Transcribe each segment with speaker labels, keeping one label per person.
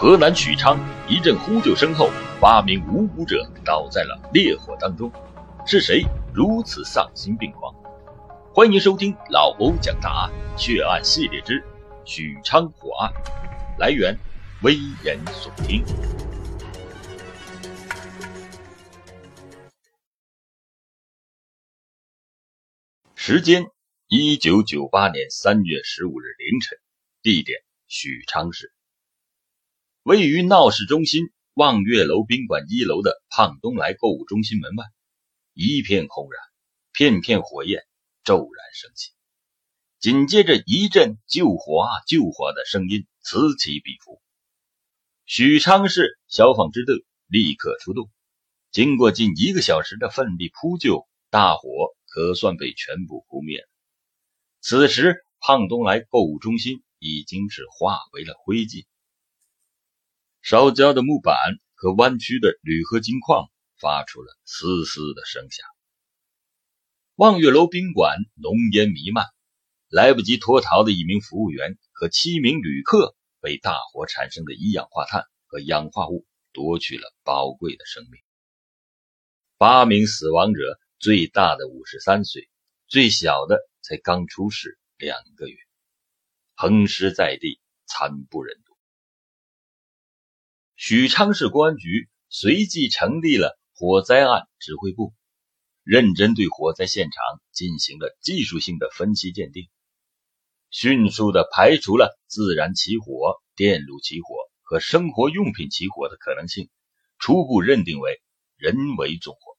Speaker 1: 河南许昌一阵呼救声后，八名无辜者倒在了烈火当中，是谁如此丧心病狂？欢迎收听老欧讲大案血案系列之许昌火案，来源危言耸听。时间：一九九八年三月十五日凌晨，地点：许昌市。位于闹市中心望月楼宾馆一楼的胖东来购物中心门外，一片轰然，片片火焰骤然升起，紧接着一阵“救火啊，救火”的声音此起彼伏。许昌市消防支队立刻出动，经过近一个小时的奋力扑救，大火可算被全部扑灭了。此时，胖东来购物中心已经是化为了灰烬。烧焦的木板和弯曲的铝合金框发出了嘶嘶的声响。望月楼宾馆浓烟弥漫，来不及脱逃的一名服务员和七名旅客被大火产生的一氧化碳和氧化物夺去了宝贵的生命。八名死亡者，最大的五十三岁，最小的才刚出世两个月，横尸在地，惨不忍睹。许昌市公安局随即成立了火灾案指挥部，认真对火灾现场进行了技术性的分析鉴定，迅速的排除了自然起火、电路起火和生活用品起火的可能性，初步认定为人为纵火。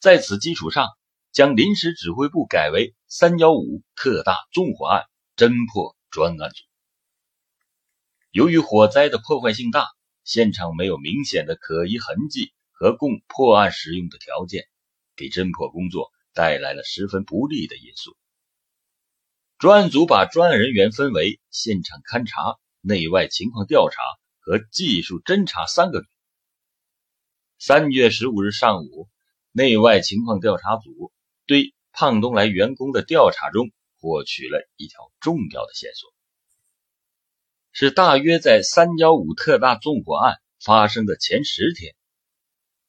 Speaker 1: 在此基础上，将临时指挥部改为“三幺五”特大纵火案侦破专案组。由于火灾的破坏性大，现场没有明显的可疑痕迹和供破案使用的条件，给侦破工作带来了十分不利的因素。专案组把专案人员分为现场勘查、内外情况调查和技术侦查三个组。三月十五日上午，内外情况调查组对胖东来员工的调查中获取了一条重要的线索。是大约在三幺五特大纵火案发生的前十天，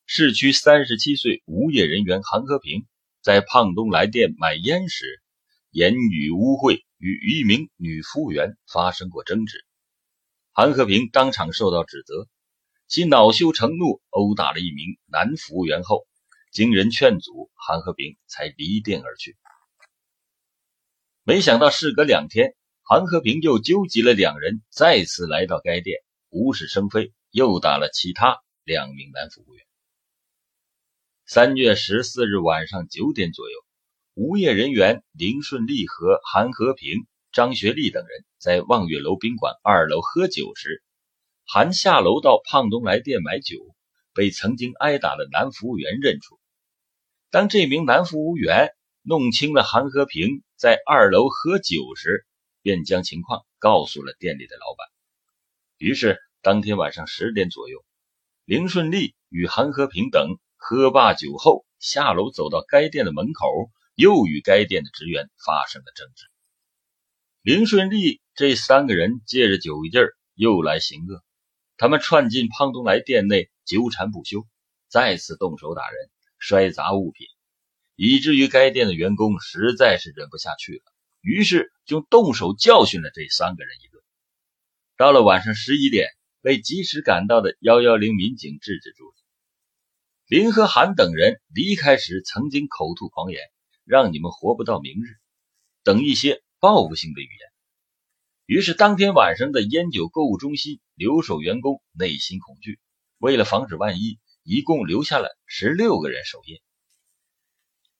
Speaker 1: 市区三十七岁无业人员韩和平在胖东来店买烟时，言语污秽，与一名女服务员发生过争执。韩和平当场受到指责，其恼羞成怒，殴打了一名男服务员后，经人劝阻，韩和平才离店而去。没想到事隔两天。韩和平又纠集了两人，再次来到该店，无事生非，又打了其他两名男服务员。三月十四日晚上九点左右，无业人员林顺利和韩和平、张学利等人在望月楼宾馆二楼喝酒时，韩下楼到胖东来店买酒，被曾经挨打的男服务员认出。当这名男服务员弄清了韩和平在二楼喝酒时，便将情况告诉了店里的老板。于是当天晚上十点左右，林顺利与韩和平等喝罢酒后下楼走到该店的门口，又与该店的职员发生了争执。林顺利这三个人借着酒劲儿又来行恶，他们窜进胖东来店内纠缠不休，再次动手打人、摔砸物品，以至于该店的员工实在是忍不下去了。于是就动手教训了这三个人一顿。到了晚上十一点，被及时赶到的幺幺零民警制止住了。林和韩等人离开时曾经口吐狂言，让你们活不到明日，等一些报复性的语言。于是当天晚上的烟酒购物中心留守员工内心恐惧，为了防止万一，一共留下了十六个人守夜。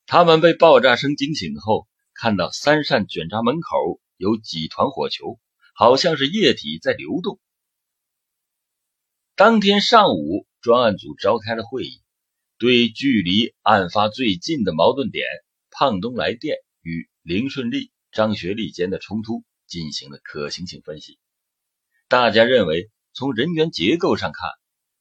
Speaker 1: 他们被爆炸声惊醒后。看到三扇卷闸门口有几团火球，好像是液体在流动。当天上午，专案组召开了会议，对距离案发最近的矛盾点——胖东来店与林顺利、张学利间的冲突进行了可行性分析。大家认为，从人员结构上看，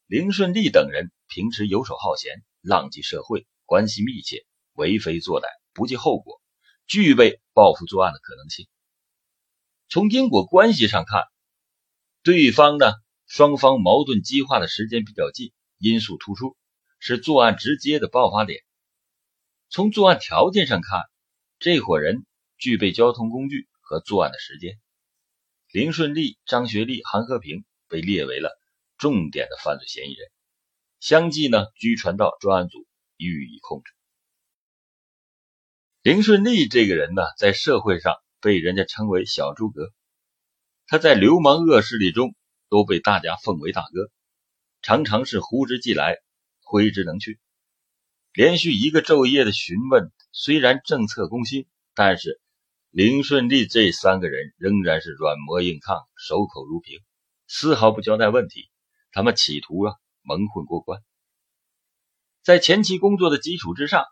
Speaker 1: 林顺利等人平时游手好闲，浪迹社会，关系密切，为非作歹，不计后果。具备报复作案的可能性。从因果关系上看，对方呢双方矛盾激化的时间比较近，因素突出，是作案直接的爆发点。从作案条件上看，这伙人具备交通工具和作案的时间。林顺利、张学利、韩和平被列为了重点的犯罪嫌疑人，相继呢拘传到专案组予以控制。林顺利这个人呢，在社会上被人家称为“小诸葛”，他在流氓恶势力中都被大家奉为大哥，常常是呼之即来，挥之能去。连续一个昼夜的询问，虽然政策攻心，但是林顺利这三个人仍然是软磨硬抗，守口如瓶，丝毫不交代问题。他们企图啊蒙混过关。在前期工作的基础之上，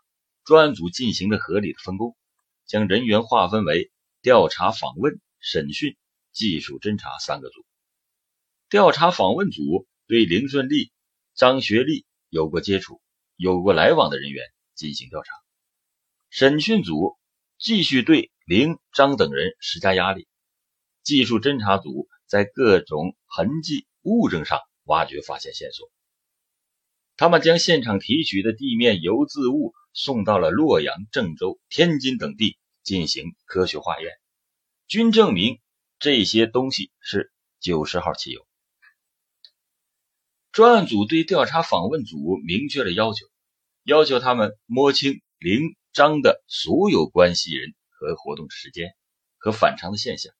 Speaker 1: 专案组进行了合理的分工，将人员划分为调查、访问、审讯、技术侦查三个组。调查访问组对林顺利、张学利有过接触。有过来往的人员进行调查，审讯组继续对林、张等人施加压力，技术侦查组在各种痕迹、物证上挖掘发现线索。他们将现场提取的地面油渍物送到了洛阳、郑州、天津等地进行科学化验，均证明这些东西是九十号汽油。专案组对调查访问组明确了要求，要求他们摸清林、张的所有关系人和活动时间和反常的现象。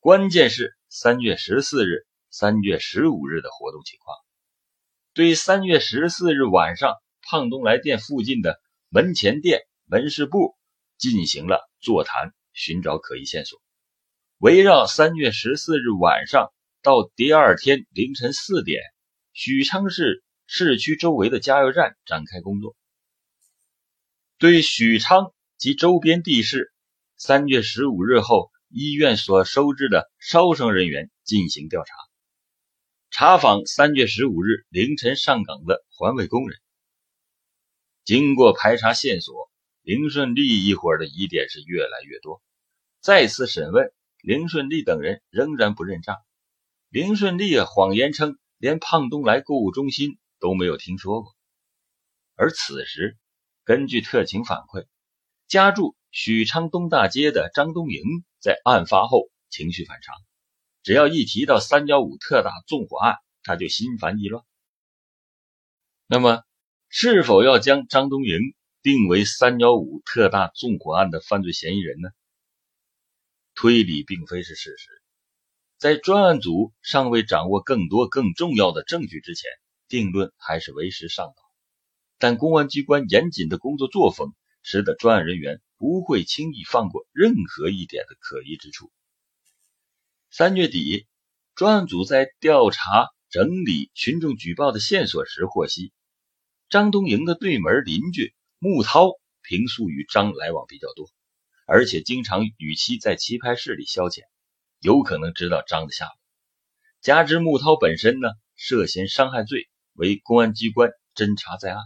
Speaker 1: 关键是三月十四日、三月十五日的活动情况。对三月十四日晚上胖东来店附近的门前店门市部进行了座谈，寻找可疑线索。围绕三月十四日晚上。到第二天凌晨四点，许昌市市区周围的加油站展开工作，对许昌及周边地市三月十五日后医院所收治的烧伤人员进行调查，查访三月十五日凌晨上岗的环卫工人。经过排查线索，林顺利一伙的疑点是越来越多。再次审问，林顺利等人仍然不认账。林顺利，谎言称连胖东来购物中心都没有听说过。而此时，根据特情反馈，家住许昌东大街的张东营在案发后情绪反常，只要一提到三幺五特大纵火案，他就心烦意乱。那么，是否要将张东营定为三幺五特大纵火案的犯罪嫌疑人呢？推理并非是事实。在专案组尚未掌握更多更重要的证据之前，定论还是为时尚早。但公安机关严谨的工作作风，使得专案人员不会轻易放过任何一点的可疑之处。三月底，专案组在调查整理群众举报的线索时，获悉张东营的对门邻居穆涛平素与张来往比较多，而且经常与其在棋牌室里消遣。有可能知道张的下落，加之穆涛本身呢涉嫌伤害罪，为公安机关侦查在案。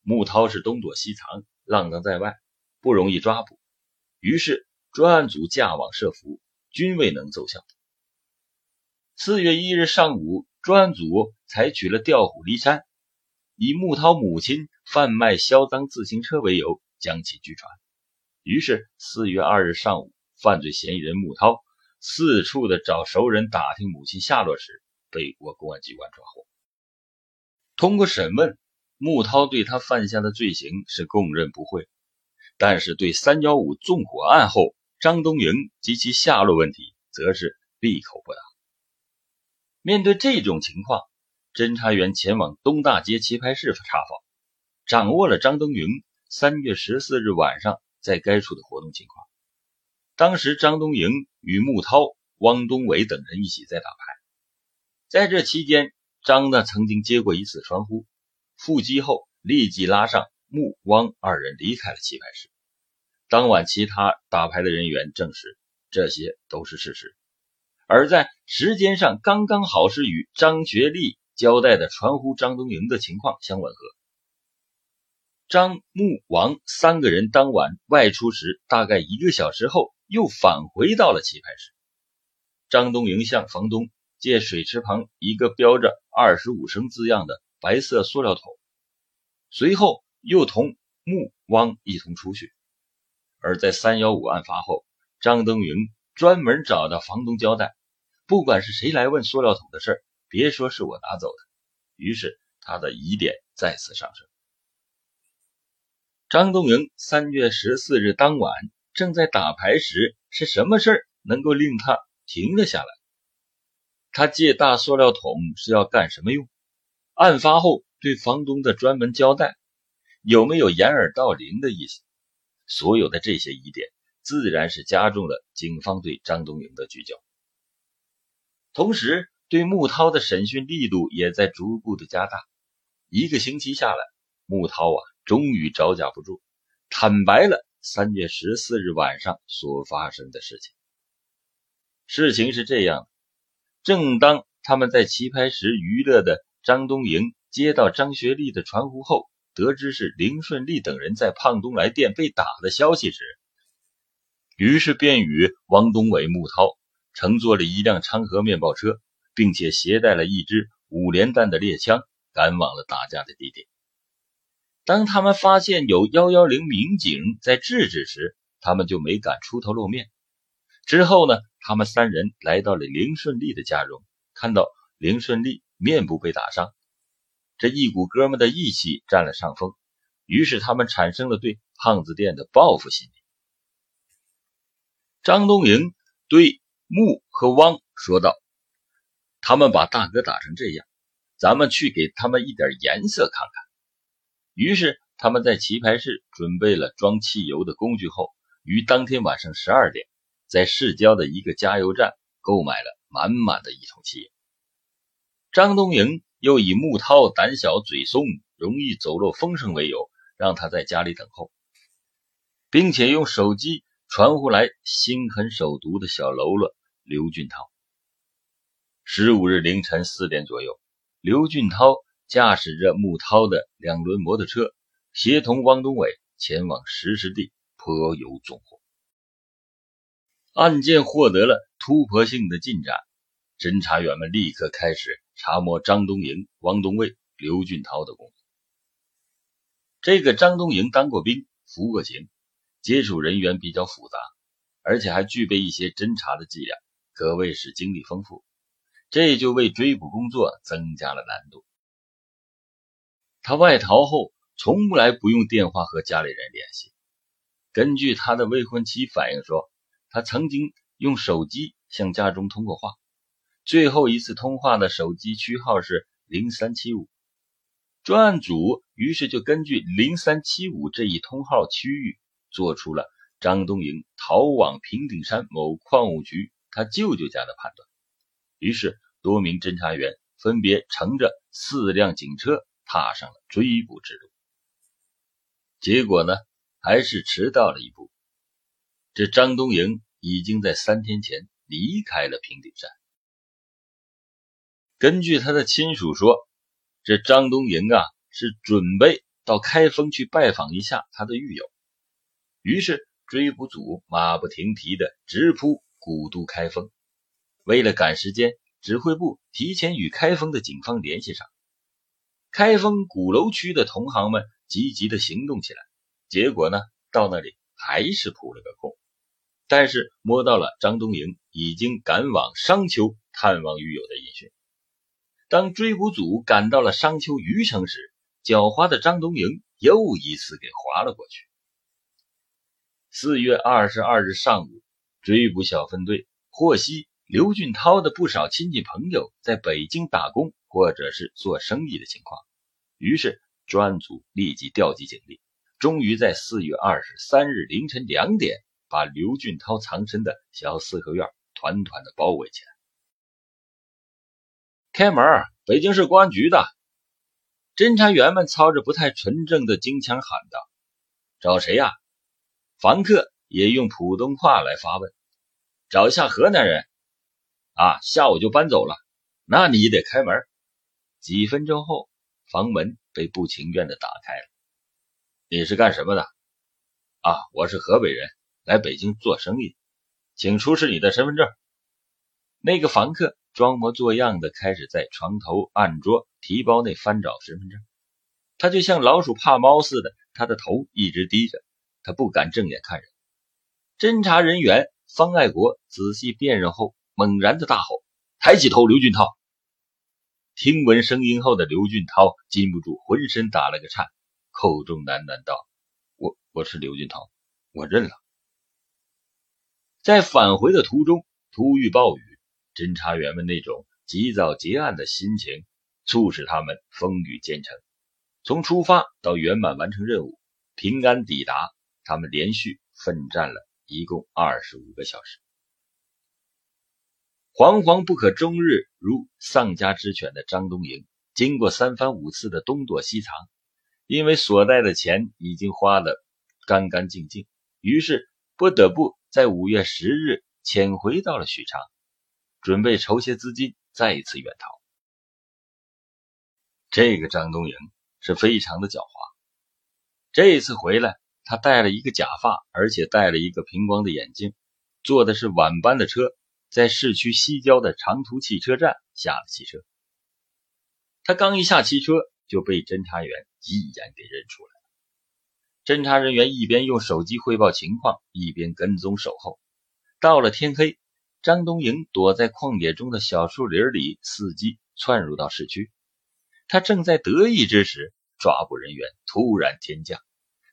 Speaker 1: 穆涛是东躲西藏，浪荡在外，不容易抓捕。于是专案组架网设伏，均未能奏效。四月一日上午，专案组采取了调虎离山，以穆涛母亲贩卖销赃自行车为由，将其拘传。于是四月二日上午，犯罪嫌疑人穆涛。四处的找熟人打听母亲下落时，被我公安机关抓获。通过审问，穆涛对他犯下的罪行是供认不讳，但是对三幺五纵火案后张东营及其下落问题，则是闭口不答。面对这种情况，侦查员前往东大街棋牌室查访，掌握了张东营三月十四日晚上在该处的活动情况。当时，张东营与穆涛、汪东伟等人一起在打牌。在这期间，张呢曾经接过一次传呼，腹击后立即拉上穆、汪二人离开了棋牌室。当晚，其他打牌的人员证实这些都是事实。而在时间上，刚刚好是与张学利交代的传呼张东营的情况相吻合。张、穆、王三个人当晚外出时，大概一个小时后。又返回到了棋牌室。张东营向房东借水池旁一个标着“二十五升”字样的白色塑料桶，随后又同穆汪一同出去。而在三幺五案发后，张登云专门找到房东交代，不管是谁来问塑料桶的事别说是我拿走的。于是他的疑点再次上升。张东营三月十四日当晚正在打牌时，是什么事能够令他停了下来？他借大塑料桶是要干什么用？案发后对房东的专门交代，有没有掩耳盗铃的意思？所有的这些疑点，自然是加重了警方对张东营的聚焦。同时，对穆涛的审讯力度也在逐步的加大。一个星期下来，穆涛啊，终于招架不住，坦白了三月十四日晚上所发生的事情。事情是这样的：正当他们在棋牌室娱乐的张东营接到张学利的传呼后，得知是林顺利等人在胖东来店被打的消息时，于是便与王东伟、穆涛乘坐了一辆昌河面包车，并且携带了一支五连弹的猎枪，赶往了打架的地点。当他们发现有幺幺零民警在制止时，他们就没敢出头露面。之后呢，他们三人来到了林顺利的家中，看到林顺利面部被打伤。这一股哥们的义气占了上风，于是他们产生了对胖子店的报复心理。张东营对穆和汪说道：“他们把大哥打成这样，咱们去给他们一点颜色看看。”于是他们在棋牌室准备了装汽油的工具后，于当天晚上十二点，在市郊的一个加油站购买了满满的一桶汽油。张东营。又以穆涛胆小嘴松，容易走漏风声为由，让他在家里等候，并且用手机传呼来心狠手毒的小喽啰刘俊涛。十五日凌晨四点左右，刘俊涛驾驶着穆涛的两轮摩托车，协同汪东伟前往实施地泼油纵火。案件获得了突破性的进展，侦查员们立刻开始。查摸张东营、汪东卫、刘俊涛的工作。这个张东营当过兵，服过刑，接触人员比较复杂，而且还具备一些侦查的伎俩，可谓是经历丰富。这就为追捕工作增加了难度。他外逃后，从来不用电话和家里人联系。根据他的未婚妻反映说，他曾经用手机向家中通过话。最后一次通话的手机区号是零三七五，专案组于是就根据零三七五这一通号区域，做出了张东营逃往平顶山某矿务局他舅舅家的判断。于是多名侦查员分别乘着四辆警车，踏上了追捕之路。结果呢，还是迟到了一步。这张东营已经在三天前离开了平顶山。根据他的亲属说，这张东营啊是准备到开封去拜访一下他的狱友，于是追捕组马不停蹄的直扑古都开封。为了赶时间，指挥部提前与开封的警方联系上，开封鼓楼区的同行们积极的行动起来。结果呢，到那里还是扑了个空。但是摸到了张东营已经赶往商丘探望狱友的音讯。当追捕组赶到了商丘余城时，狡猾的张东营又一次给划了过去。四月二十二日上午，追捕小分队获悉刘俊涛的不少亲戚朋友在北京打工或者是做生意的情况，于是专案组立即调集警力，终于在四月二十三日凌晨两点，把刘俊涛藏身的小四合院团团的包围起来。开门！北京市公安局的侦查员们操着不太纯正的京腔喊道：“找谁呀？”房客也用普通话来发问：“找一下河南人。”啊，下午就搬走了。那你得开门。几分钟后，房门被不情愿的打开了。你是干什么的？啊，我是河北人，来北京做生意，请出示你的身份证。那个房客装模作样的开始在床头、案桌、提包内翻找身份证。他就像老鼠怕猫似的，他的头一直低着，他不敢正眼看人。侦查人员方爱国仔细辨认后，猛然的大吼：“抬起头，刘俊涛！”听闻声音后的刘俊涛禁不住浑身打了个颤，口中喃喃道：“我我是刘俊涛，我认了。”在返回的途中，突遇暴雨，侦查员们那种急躁结案的心情，促使他们风雨兼程。从出发到圆满完成任务，平安抵达，他们连续奋战了一共二十五个小时。惶惶不可终日如丧家之犬的张东营，经过三番五次的东躲西藏，因为所带的钱已经花得干干净净，于是不得不在五月十日潜回到了许昌，准备筹些资金再一次远逃。这个张东营是非常的狡猾，这次回来，他戴了一个假发，而且戴了一个平光的眼镜，坐的是晚班的车。在市区西郊的长途汽车站下了汽车，他刚一下汽车就被侦查员一眼给认出来了。侦查人员一边用手机汇报情况，一边跟踪守候。到了天黑，张东营躲在旷野中的小树林里伺机窜入到市区。他正在得意之时，抓捕人员突然天降。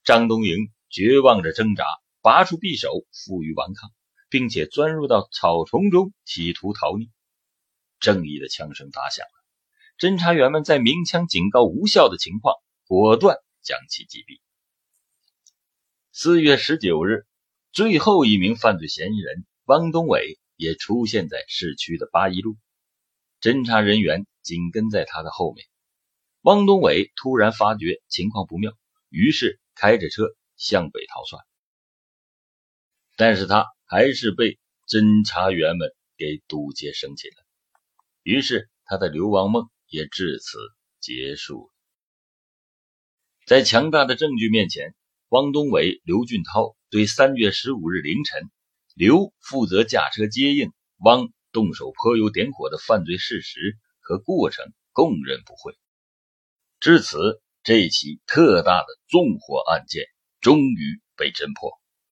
Speaker 1: 张东营绝望着挣扎，拔出匕首，负隅顽抗。并且钻入到草丛中，企图逃匿。正义的枪声打响了，侦查员们在鸣枪警告无效的情况，果断将其击毙。四月十九日，最后一名犯罪嫌疑人汪东伟也出现在市区的八一路，侦查人员紧跟在他的后面。汪东伟突然发觉情况不妙，于是开着车向北逃窜，但是他。还是被侦查员们给堵截生擒了，于是他的流亡梦也至此结束。在强大的证据面前，汪东伟、刘俊涛对三月十五日凌晨刘负责驾车接应汪动手泼油点火的犯罪事实和过程供认不讳。至此，这起特大的纵火案件终于被侦破。